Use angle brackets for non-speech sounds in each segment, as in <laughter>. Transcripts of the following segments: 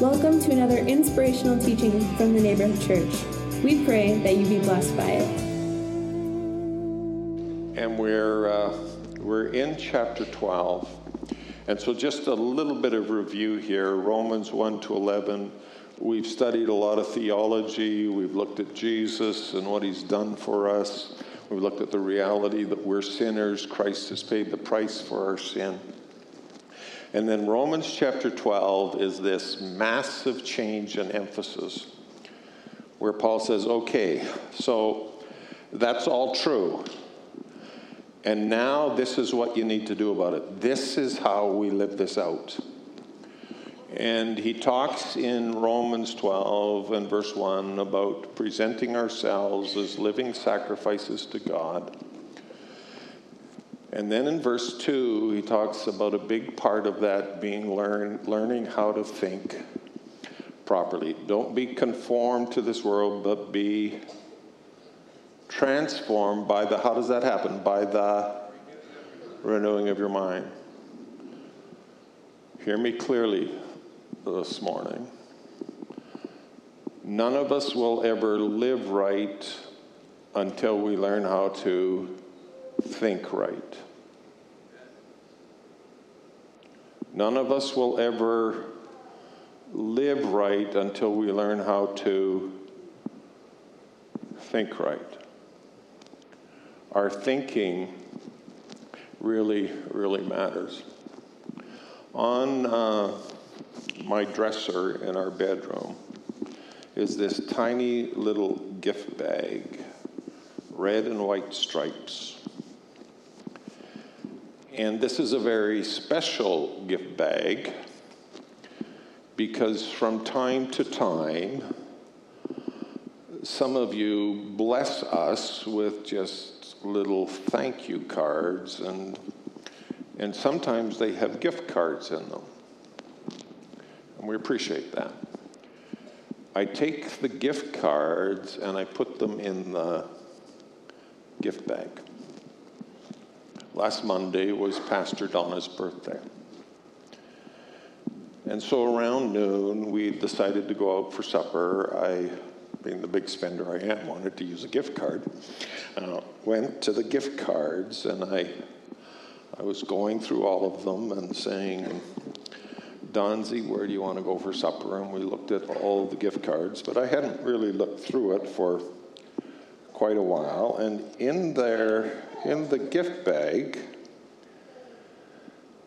Welcome to another inspirational teaching from the Neighborhood Church. We pray that you be blessed by it. And we're, uh, we're in chapter 12. And so, just a little bit of review here Romans 1 to 11. We've studied a lot of theology. We've looked at Jesus and what he's done for us. We've looked at the reality that we're sinners. Christ has paid the price for our sin. And then Romans chapter 12 is this massive change in emphasis where Paul says, okay, so that's all true. And now this is what you need to do about it. This is how we live this out. And he talks in Romans 12 and verse 1 about presenting ourselves as living sacrifices to God and then in verse 2, he talks about a big part of that being learn, learning how to think properly. Don't be conformed to this world, but be transformed by the, how does that happen? By the renewing of your mind. Hear me clearly this morning. None of us will ever live right until we learn how to think right. None of us will ever live right until we learn how to think right. Our thinking really, really matters. On uh, my dresser in our bedroom is this tiny little gift bag, red and white stripes. And this is a very special gift bag because from time to time, some of you bless us with just little thank you cards, and, and sometimes they have gift cards in them. And we appreciate that. I take the gift cards and I put them in the gift bag. Last Monday was Pastor Donna's birthday. And so around noon, we decided to go out for supper. I, being the big spender I am, wanted to use a gift card. Uh, went to the gift cards, and I, I was going through all of them and saying, Donzi, where do you want to go for supper? And we looked at all the gift cards, but I hadn't really looked through it for quite a while. And in there, in the gift bag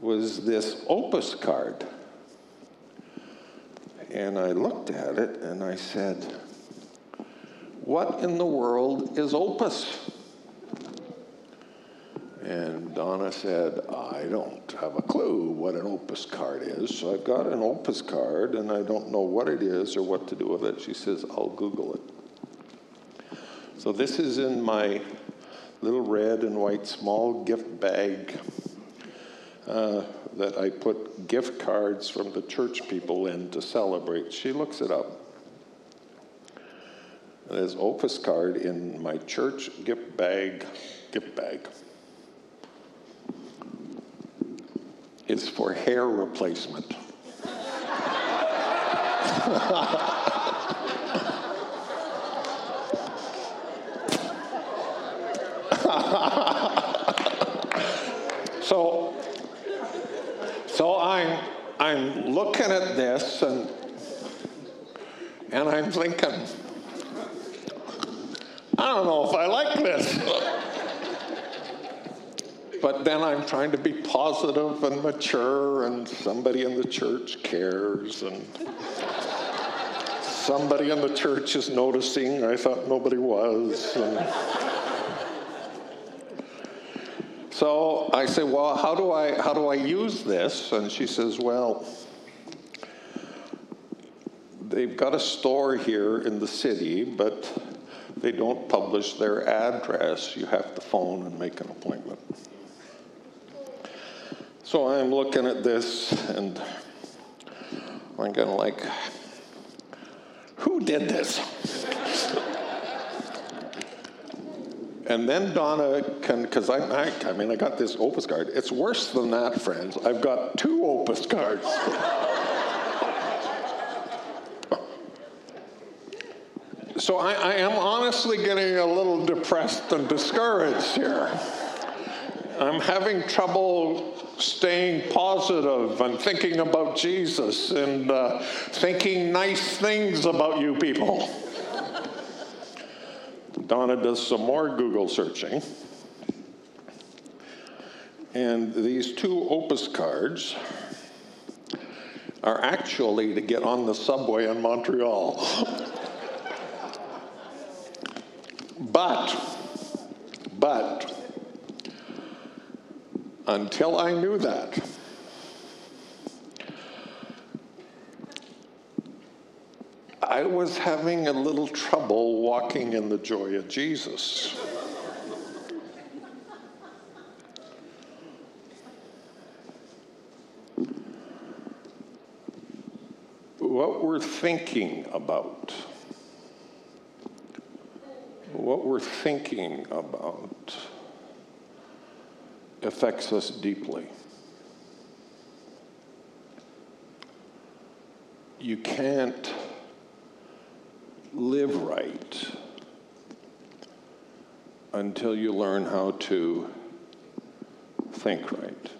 was this Opus card. And I looked at it and I said, What in the world is Opus? And Donna said, I don't have a clue what an Opus card is. So I've got an Opus card and I don't know what it is or what to do with it. She says, I'll Google it. So this is in my little red and white small gift bag uh, that I put gift cards from the church people in to celebrate. She looks it up. There's Opus card in my church gift bag. Gift bag. It's for hair replacement. <laughs> so, so I'm, I'm looking at this and, and I'm thinking, I don't know if I like this. but then I'm trying to be positive and mature, and somebody in the church cares, and somebody in the church is noticing. I thought nobody was. And, so I say, well, how do I how do I use this? And she says, well, they've got a store here in the city, but they don't publish their address. You have to phone and make an appointment. So I'm looking at this and I'm going like, who did this? And then Donna can, because I, I, I mean, I got this Opus card. It's worse than that, friends. I've got two Opus cards. <laughs> so I, I, am honestly getting a little depressed and discouraged here. I'm having trouble staying positive and thinking about Jesus and uh, thinking nice things about you people. Donna does some more Google searching. And these two Opus cards are actually to get on the subway in Montreal. <laughs> but, but, until I knew that, I was having a little trouble walking in the joy of Jesus. what we're thinking about, what we're thinking about affects us deeply. You can't live right until you learn how to think right.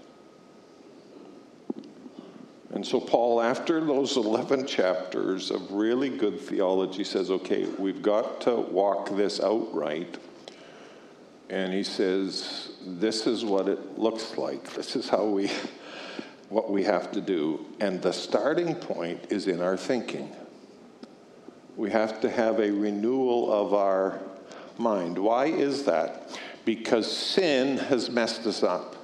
And so, Paul, after those 11 chapters of really good theology, says, okay, we've got to walk this out right. And he says, this is what it looks like. This is how we, <laughs> what we have to do. And the starting point is in our thinking. We have to have a renewal of our mind. Why is that? Because sin has messed us up.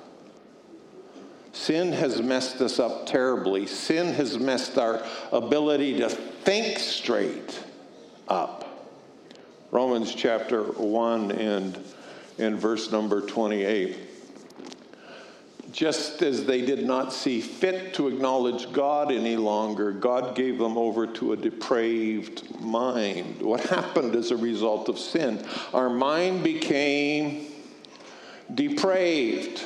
Sin has messed us up terribly. Sin has messed our ability to think straight up. Romans chapter 1 and in verse number 28. Just as they did not see fit to acknowledge God any longer, God gave them over to a depraved mind. What <laughs> happened as a result of sin? Our mind became depraved.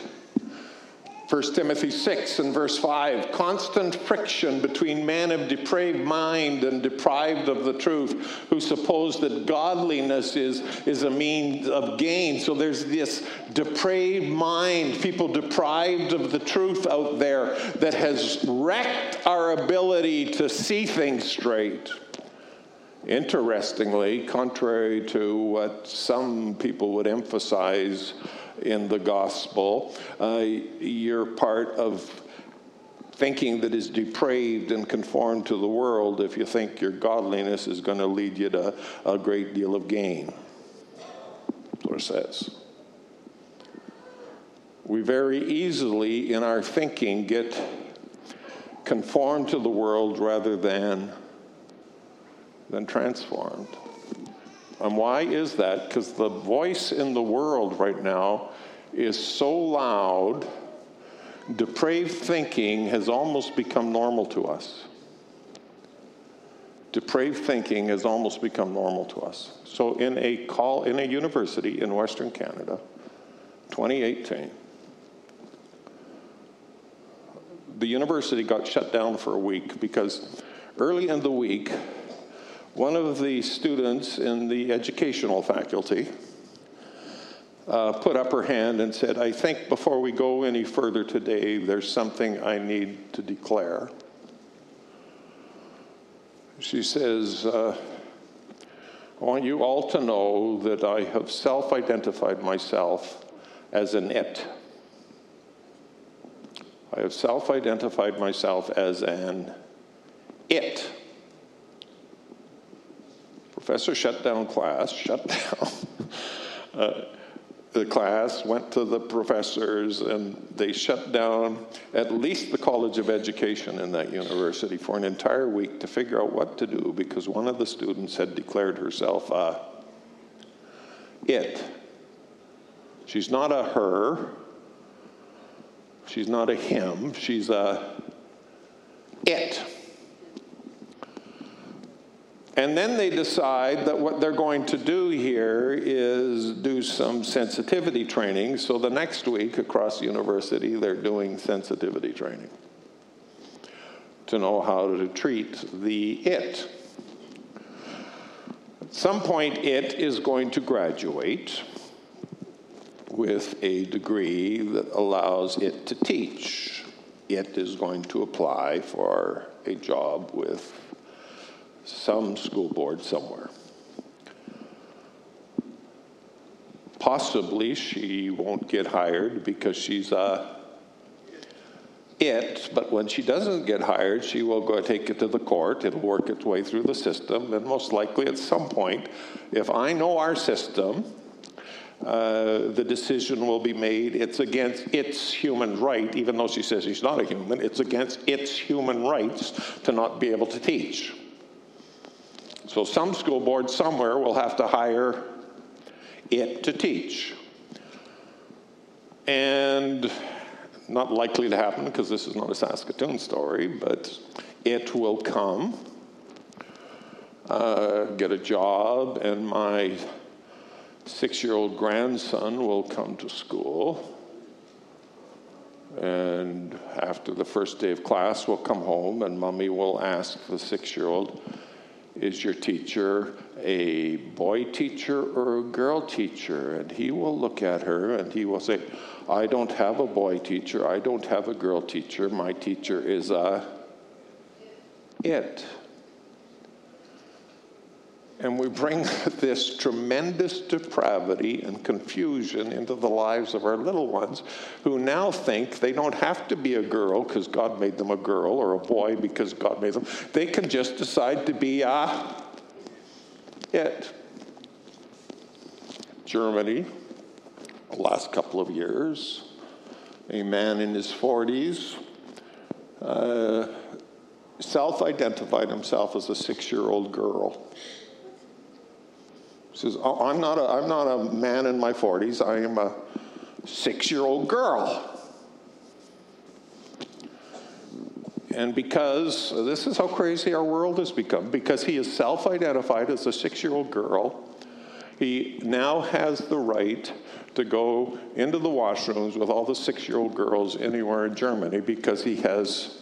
1 Timothy 6 and verse 5 constant friction between man of depraved mind and deprived of the truth, who suppose that godliness is, is a means of gain. So there's this depraved mind, people deprived of the truth out there, that has wrecked our ability to see things straight. Interestingly, contrary to what some people would emphasize, in the gospel. Uh, you're part of thinking that is depraved and conformed to the world if you think your godliness is going to lead you to a great deal of gain. It says. We very easily, in our thinking, get conformed to the world rather than, than transformed. And why is that? Because the voice in the world right now is so loud, depraved thinking has almost become normal to us. Depraved thinking has almost become normal to us. So, in a call in a university in Western Canada, 2018, the university got shut down for a week because early in the week, one of the students in the educational faculty uh, put up her hand and said, I think before we go any further today, there's something I need to declare. She says, uh, I want you all to know that I have self identified myself as an it. I have self identified myself as an it. Professor shut down class, shut <laughs> down. Uh, the class went to the professors and they shut down at least the College of Education in that university for an entire week to figure out what to do because one of the students had declared herself a it. She's not a her, she's not a him, she's a it. And then they decide that what they're going to do here is do some sensitivity training. So the next week across the university, they're doing sensitivity training to know how to treat the it. At some point, it is going to graduate with a degree that allows it to teach. It is going to apply for a job with some school board somewhere. Possibly she won't get hired because she's a it, but when she doesn't get hired, she will go take it to the court. It'll work its way through the system, and most likely at some point, if I know our system, uh, the decision will be made. It's against its human right, even though she says she's not a human, it's against its human rights to not be able to teach. So some school board somewhere will have to hire it to teach. And not likely to happen because this is not a Saskatoon story, but it will come, uh, get a job, and my six year old grandson will come to school. And after the first day of class, we'll come home, and mommy will ask the six year old, Is your teacher a boy teacher or a girl teacher? And he will look at her and he will say, I don't have a boy teacher. I don't have a girl teacher. My teacher is a it. And we bring <laughs> this tremendous depravity and confusion into the lives of our little ones who now think they don't have to be a girl because God made them a girl or a boy because God made them. They can just decide to be a it. Germany, the last couple of years, a man in his 40s uh, self identified himself as a six year old girl. He says, oh, I'm, not a, I'm not a man in my 40s, I am a six year old girl. And because this is how crazy our world has become, because he is self identified as a six year old girl, he now has the right to go into the washrooms with all the six year old girls anywhere in Germany because he has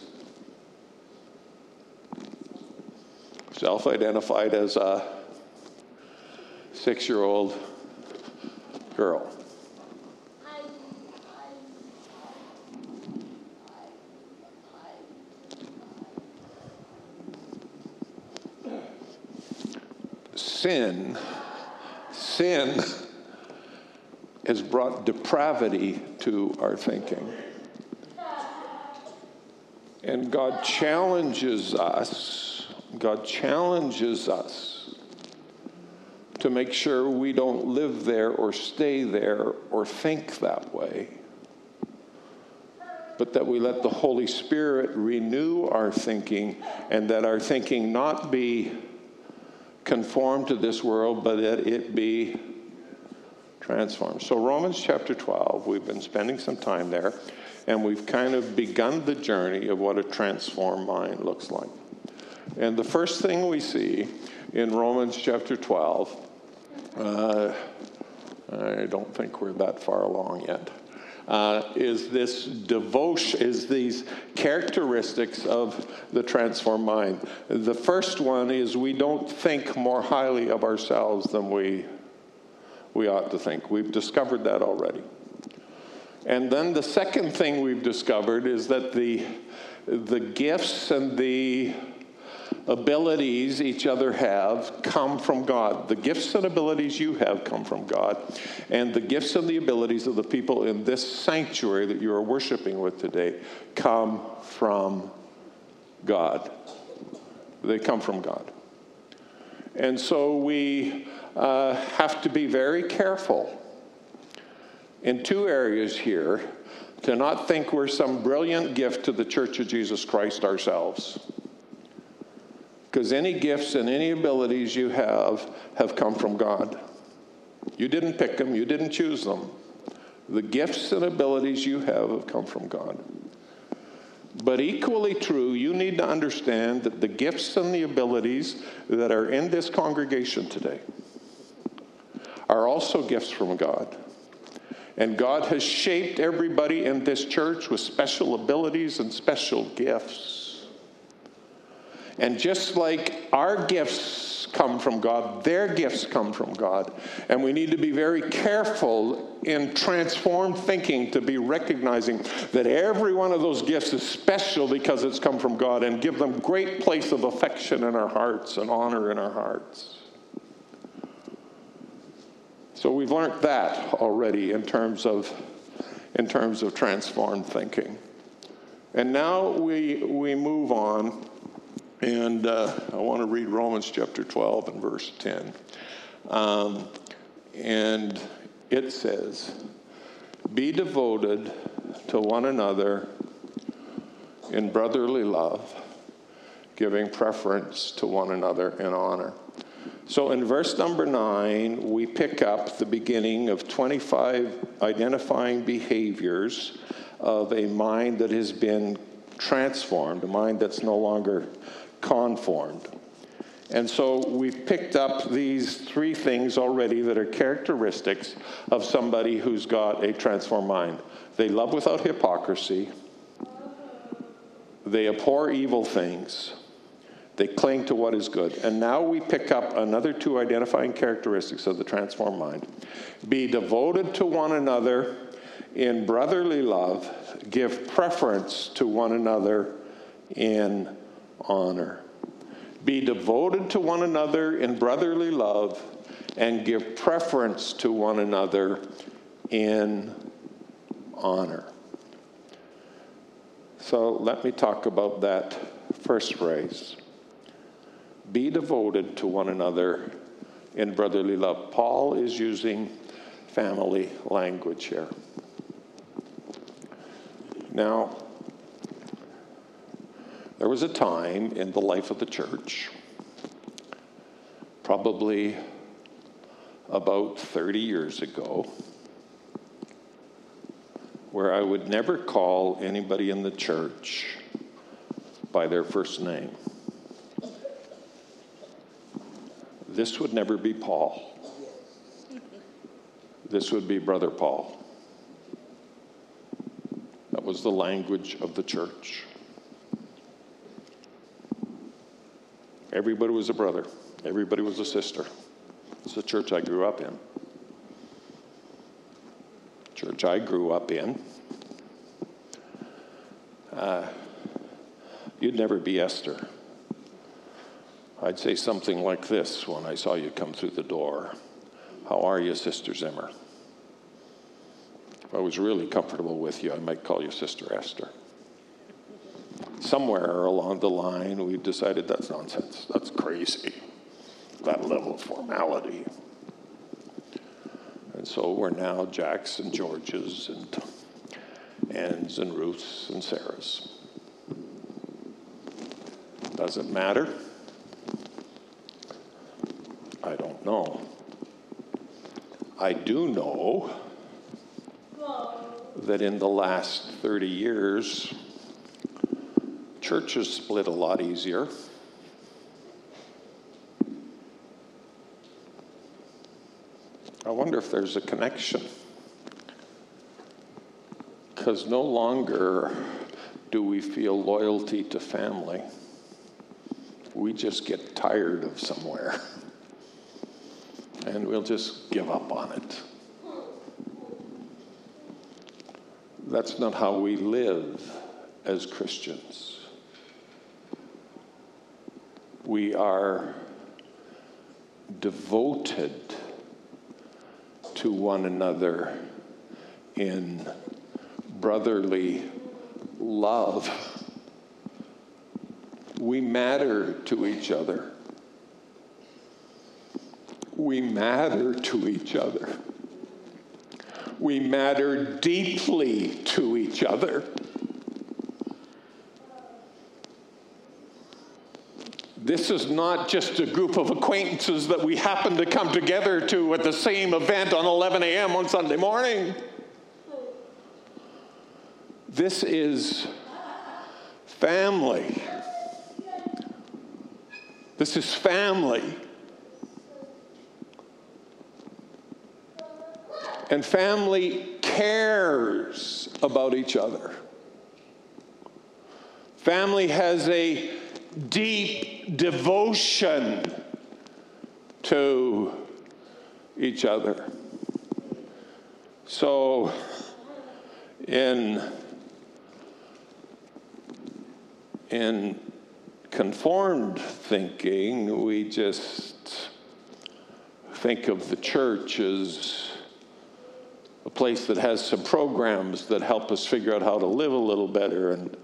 self identified as a six year old girl. sin, sin has brought depravity to our thinking. And God challenges us, God challenges us to make sure we don't live there or stay there or think that way, but that we let the Holy Spirit renew our thinking and that our thinking not be conformed to this world, but that it be transformed. So, Romans chapter 12, we've been spending some time there, and we've kind of begun the journey of what a transformed mind looks like. And the first thing we see in Romans chapter 12, uh, I don't think we're that far along yet uh, is this devotion, is these characteristics of the transformed mind. The first one is we don't think more highly of ourselves than we, we ought to think. We've discovered that already. And then the second thing we've discovered is that the, the gifts and the abilities each other have come from God. The gifts and abilities you have come from God. And the gifts and the abilities of the people in this sanctuary that you are worshiping with today come from God. They come from God. And so we uh, have to be very careful in two areas here to not think we're some brilliant gift to the Church of Jesus Christ ourselves. Because any gifts and any abilities you have have come from God. You didn't pick them, you didn't choose them. The gifts and abilities you have have come from God. But equally true, you need to understand that the gifts and the abilities that are in this congregation today are also gifts from God. And God has shaped everybody in this church with special abilities and special gifts. And just like our gifts come from God. Their gifts come from God. And we need to be very careful in transformed thinking to be recognizing that every one of those gifts is special because it's come from God and give them great place of affection in our hearts and honor in our hearts. So we've learned that already in terms of in terms of transformed thinking. And now we we move on and uh, I want to read Romans chapter 12 and verse 10. Um, and it says, Be devoted to one another in brotherly love, giving preference to one another in honor. So in verse number 9, we pick up the beginning of 25 identifying behaviors of a mind that has been transformed, a mind that's no longer conformed. And so we've picked up these three things already that are characteristics of somebody who's got a transformed mind. They love without hypocrisy, they abhor evil things, they cling to what is good. And now we pick up another two identifying characteristics of the transformed mind be devoted to one another in brotherly love, give preference to one another in honor. Be devoted to one another in brotherly love and give preference to one another in honor. So let me talk about that first phrase. Be devoted to one another in brotherly love. Paul is using family language here. Now, there was a time in the life of the church, probably about 30 years ago, where I would never call anybody in the church by their first name. This would never be Paul. This would be Brother Paul. That was the language of the church. Everybody was a brother, everybody was a sister. It's the church I grew up in. Church I grew up in. Uh, you'd never be Esther. I'd say something like this when I saw you come through the door How are you, Sister Zimmer? If I was really comfortable with you, I might call you Sister Esther somewhere along the line, we decided that's nonsense. That's crazy. That level of formality. And so we're now Jacks and Georges and Anns and Ruths and Sarahs. Does it matter? I don't know. I do know that in the last 30 years, churches split a lot easier. I wonder if there's a connection. Because no longer do we feel loyalty to family. We just get tired of somewhere. And we'll just give up on it. That's not how we live as Christians we are devoted to one another in brotherly love. We matter to each other. We matter to each other. We matter deeply to each other. This is not just a group of acquaintances that we happen to come together to at the same event on 11 a.m. on Sunday morning. This is family. This is family. And family cares about each other. Family has a deep devotion to each other. So, in, in conformed thinking, we just think of the church as a place that has some programs that help us figure out how to live a little better and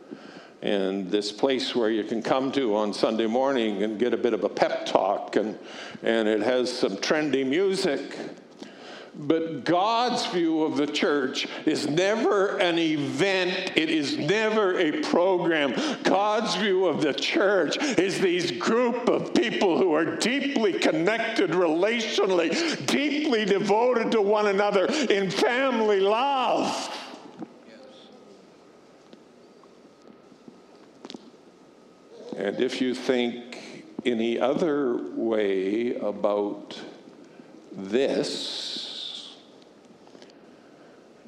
and this place where you can come to on Sunday morning and get a bit of a pep talk and and it has some trendy music but God's view of the church is never an event, it is never a program. God's view of the church is these group of people who are deeply connected relationally, deeply devoted to one another in family love. And if you think any other way about this,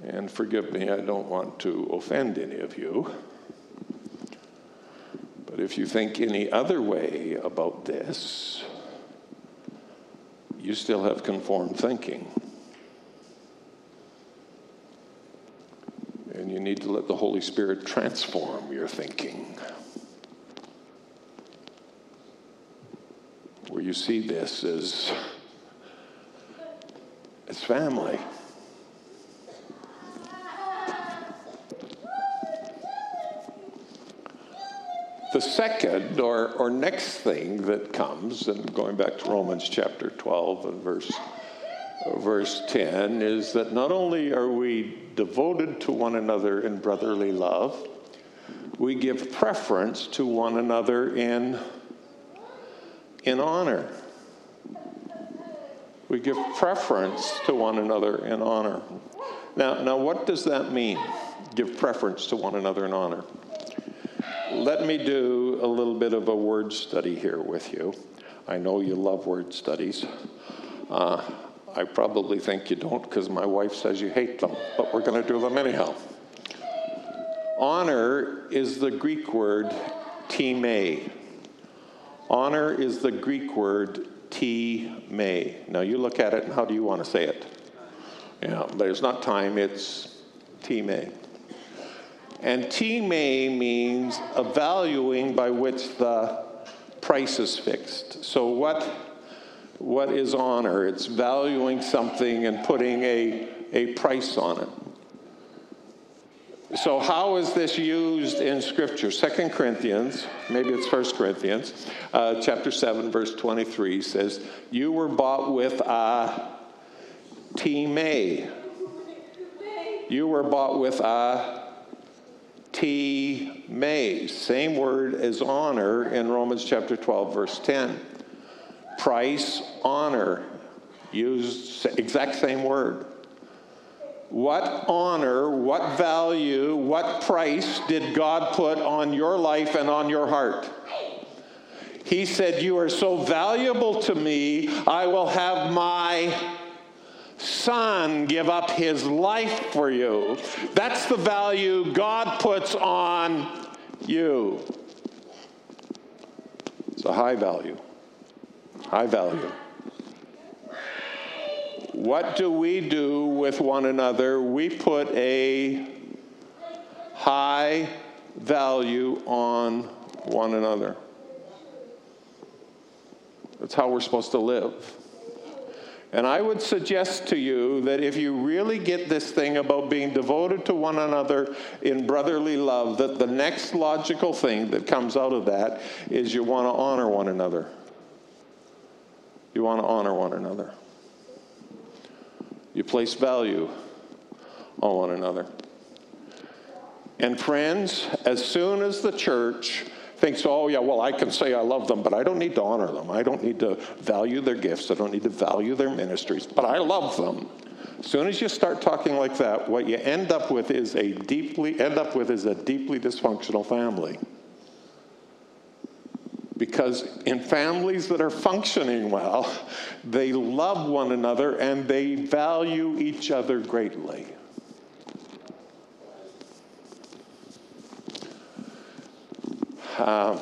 and forgive me, I don't want to offend any of you. But if you think any other way about this, you still have conformed thinking. And you need to let the Holy Spirit transform your thinking. You see this as, as family. The second or, or next thing that comes, and going back to Romans chapter 12 and verse, verse 10, is that not only are we devoted to one another in brotherly love, we give preference to one another in, in honor. We give preference to one another in honor. Now, now, what does that mean? Give preference to one another in honor let me do a little bit of a word study here with you. I know you love word studies. Uh, I probably think you don't because my wife says you hate them, but we're going to do them anyhow. Honor is the Greek word time. Honor is the Greek word time. Now you look at it and how do you want to say it? Yeah, it's not time, it's time. And time means a valuing by which the price is fixed. So what, what is honor? It's valuing something and putting a, a price on it. So how is this used in Scripture? Second Corinthians, maybe it's First Corinthians, uh, chapter 7, verse 23 says, You were bought with a time. You were bought with a T may, same word as honor in Romans chapter 12, verse 10. Price, honor, used exact same word. What honor, what value, what price did God put on your life and on your heart? He said, You are so valuable to me, I will have my son give up his life for you. That's the value God puts on you. It's a high value. High value. What do we do with one another? We put a high value on one another. That's how we're supposed to live. And I would suggest to you that if you really get this thing about being devoted to one another in brotherly love, that the next logical thing that comes out of that is you want to honor one another. You want to honor one another. You place value on one another. And friends, as soon as the church thinks, oh, yeah, well, I can say I love them, but I don't need to honor them. I don't need to value their gifts. I don't need to value their ministries, but I love them. As soon as you start talking like that, what you end up with is a deeply end up with is a deeply dysfunctional family. Because in families that are functioning well, they love one another and they value each other greatly. Um,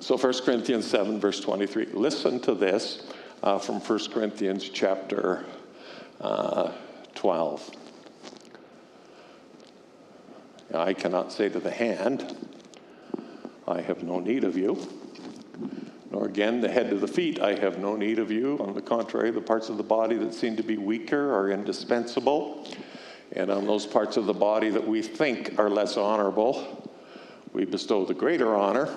so 1 Corinthians 7, verse 23. Listen to this. uh, from 1 Corinthians chapter uh, 12. I cannot say to the hand, I have no need of you. Nor again the head to the feet, I have no need of you. On the contrary, the parts of the body that seem to be weaker are indispensable. And on those parts of the body that we think are less honorable, we bestow the greater honor.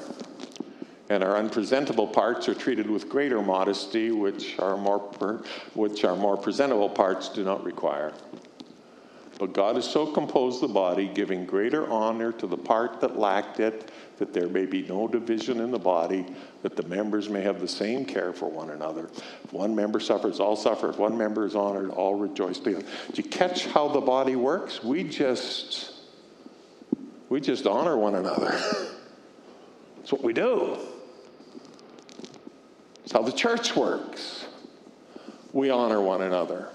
And our unpresentable parts are treated with greater modesty, which our more, which our more presentable parts do not require. But God has so composed the body, giving greater honor to the part that lacked it, that there may be no division in the body, that the members may have the same care for one another. If one member suffers, all suffer. If one member is honored, all rejoice together. Do you catch how the body works? We just we just honor one another. <laughs> That's what we do. It's how the church works. We honor one another.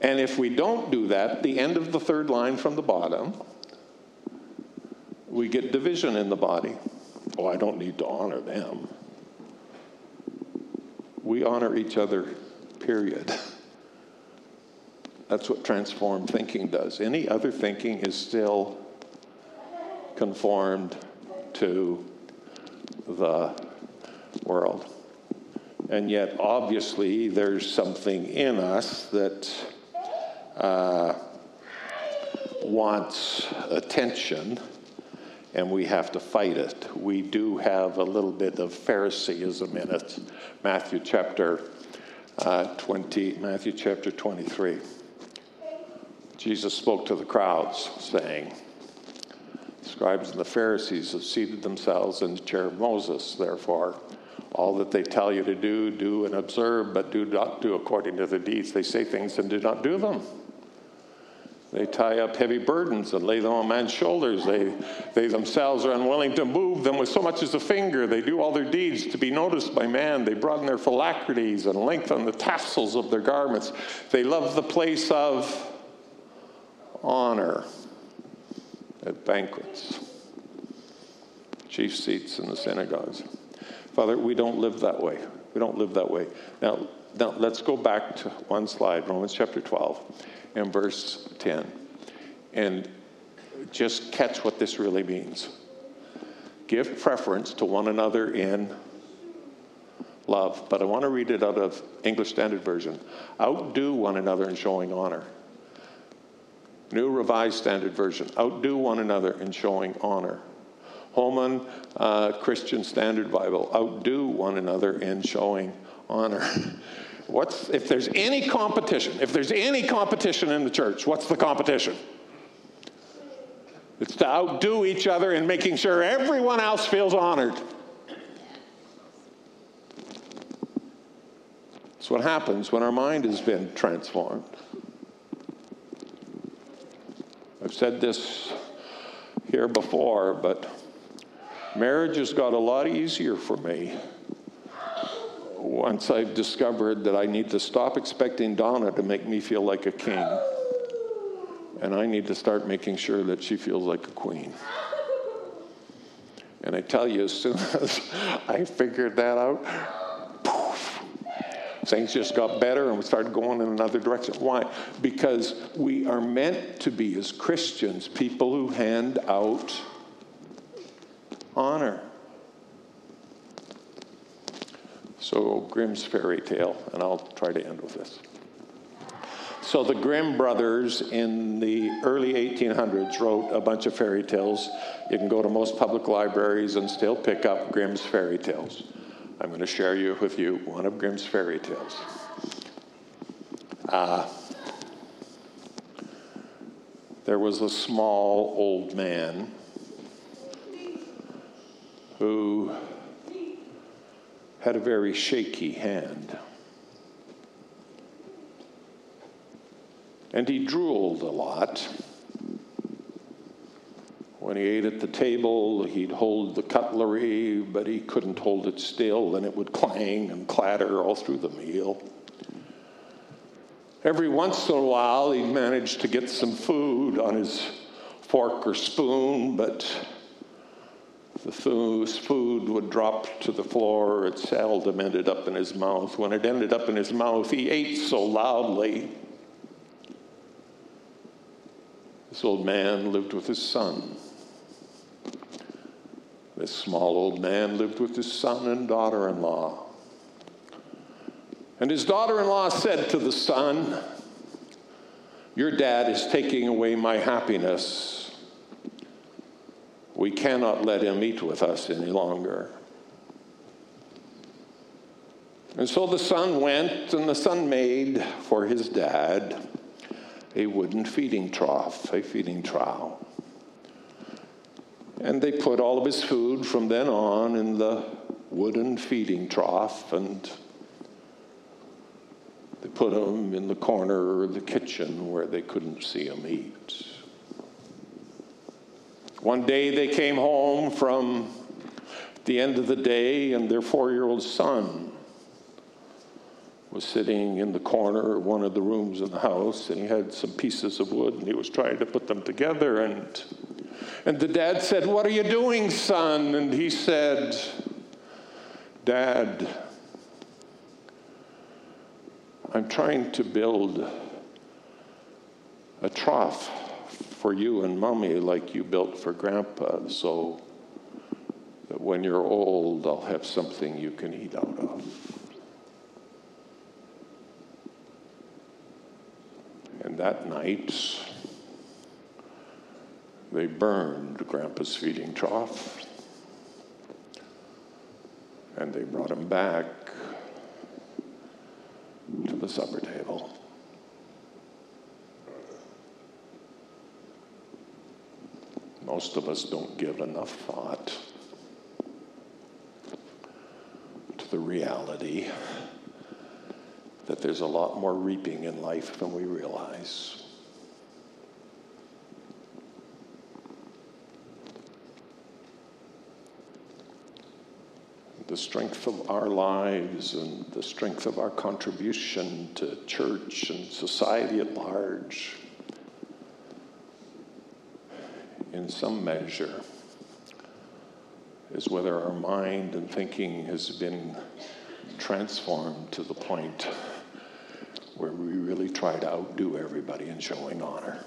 And if we don't do that, the end of the third line from the bottom, we get division in the body. Oh, I don't need to honor them. We honor each other, period. That's what transformed thinking does. Any other thinking is still conformed to the world. And yet, obviously, there's something in us that uh, wants attention, and we have to fight it. We do have a little bit of Phariseeism in it. Matthew chapter uh, 20, Matthew chapter 23. Jesus spoke to the crowds, saying, Scribes and the Pharisees have seated themselves in the chair of Moses. Therefore, all that they tell you to do, do and observe, but do not do according to the deeds. They say things and do not do them. They tie up heavy burdens and lay them on man's shoulders. They, they themselves are unwilling to move them with so much as a finger. They do all their deeds to be noticed by man. They broaden their phylacteries and lengthen the tassels of their garments. They love the place of honor at banquets, chief seats in the synagogues. Father, we don't live that way. We don't live that way. Now, now let's go back to one slide, Romans chapter 12 and verse 10, and just catch what this really means. Give preference to one another in love. But I want to read it out of English Standard Version. Outdo one another in showing honor. New Revised Standard Version. Outdo one another in showing honor. Holman uh, Christian Standard Bible. Outdo one another in showing honor. <laughs> What's, if there's any competition, if there's any competition in the church, what's the competition? It's to outdo each other in making sure everyone else feels honored. That's what happens when our mind has been transformed. I've said this here before, but marriage has got a lot easier for me once I've discovered that I need to stop expecting Donna to make me feel like a king, and I need to start making sure that she feels like a queen. And I tell you, as soon <laughs> as I figured that out, poof, Things just got better and we started going in another direction. Why? Because we are meant to be, as Christians, people who hand out honor. So, Grimm's fairy tale, and I'll try to end with this. So, the Grimm brothers in the early 1800s wrote a bunch of fairy tales. You can go to most public libraries and still pick up Grimm's fairy tales. I'm going to share you with you one of Grimm's fairy tales. Uh, there was a small old man who had a very shaky hand. And he drooled a lot. When he ate at the table, he'd hold the cutlery, but he couldn't hold it still, and it would clang and clatter all through the meal. Every once in a while, he'd manage to get some food on his fork or spoon, but the food would drop to the floor. It seldom ended up in his mouth. When it ended up in his mouth, he ate so loudly. This old man lived with his son. This small old man lived with his son and daughter in law. And his daughter in law said to the son, Your dad is taking away my happiness. We cannot let him eat with us any longer. And so the son went, and the son made for his dad a wooden feeding trough, a feeding trough. And they put all of his food from then on in the wooden feeding trough, and they put him in the corner of the kitchen where they couldn't see him eat. One day they came home from the end of the day, and their four year old son was sitting in the corner of one of the rooms in the house, and he had some pieces of wood, and he was trying to put them together. And, and the dad said, What are you doing, son? And he said, Dad, I'm trying to build a trough for you and mommy like you built for grandpa, so that when you're old, I'll have something you can eat out of. And that night, they burned Grandpa's feeding trough and they brought him back to the supper table. Most of us don't give enough thought to the reality that there's a lot more reaping in life than we realize. The strength of our lives and the strength of our contribution to church and society at large in some measure is whether our mind and thinking has been transformed to the point where we really try to outdo everybody in showing honor.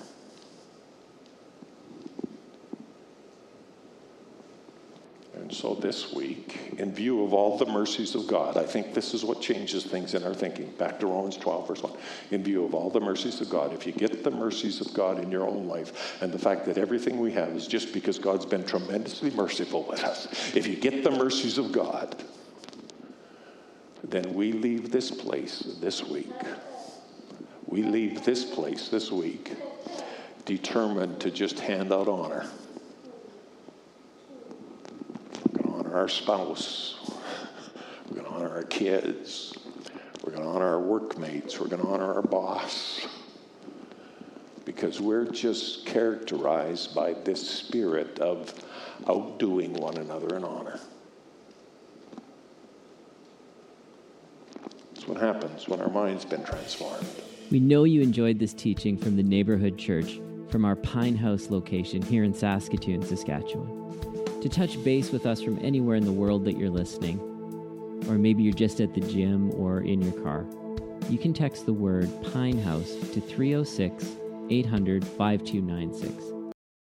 So this week, in view of all the mercies of God, I think this is what changes things in our thinking. Back to Romans 12, verse 1. In view of all the mercies of God, if you get the mercies of God in your own life and the fact that everything we have is just because God's been tremendously merciful with us, if you get the mercies of God, then we leave this place this week. We leave this place this week determined to just hand out honor our spouse. We're going to honor our kids. We're going to honor our workmates. We're going to honor our boss. Because we're just characterized by this spirit of outdoing one another in honor. That's what happens when our mind's been transformed. We know you enjoyed this teaching from the neighborhood church from our Pine House location here in Saskatoon, Saskatchewan to touch base with us from anywhere in the world that you're listening, or maybe you're just at the gym or in your car, you can text the word Pine House to 306 800 5296.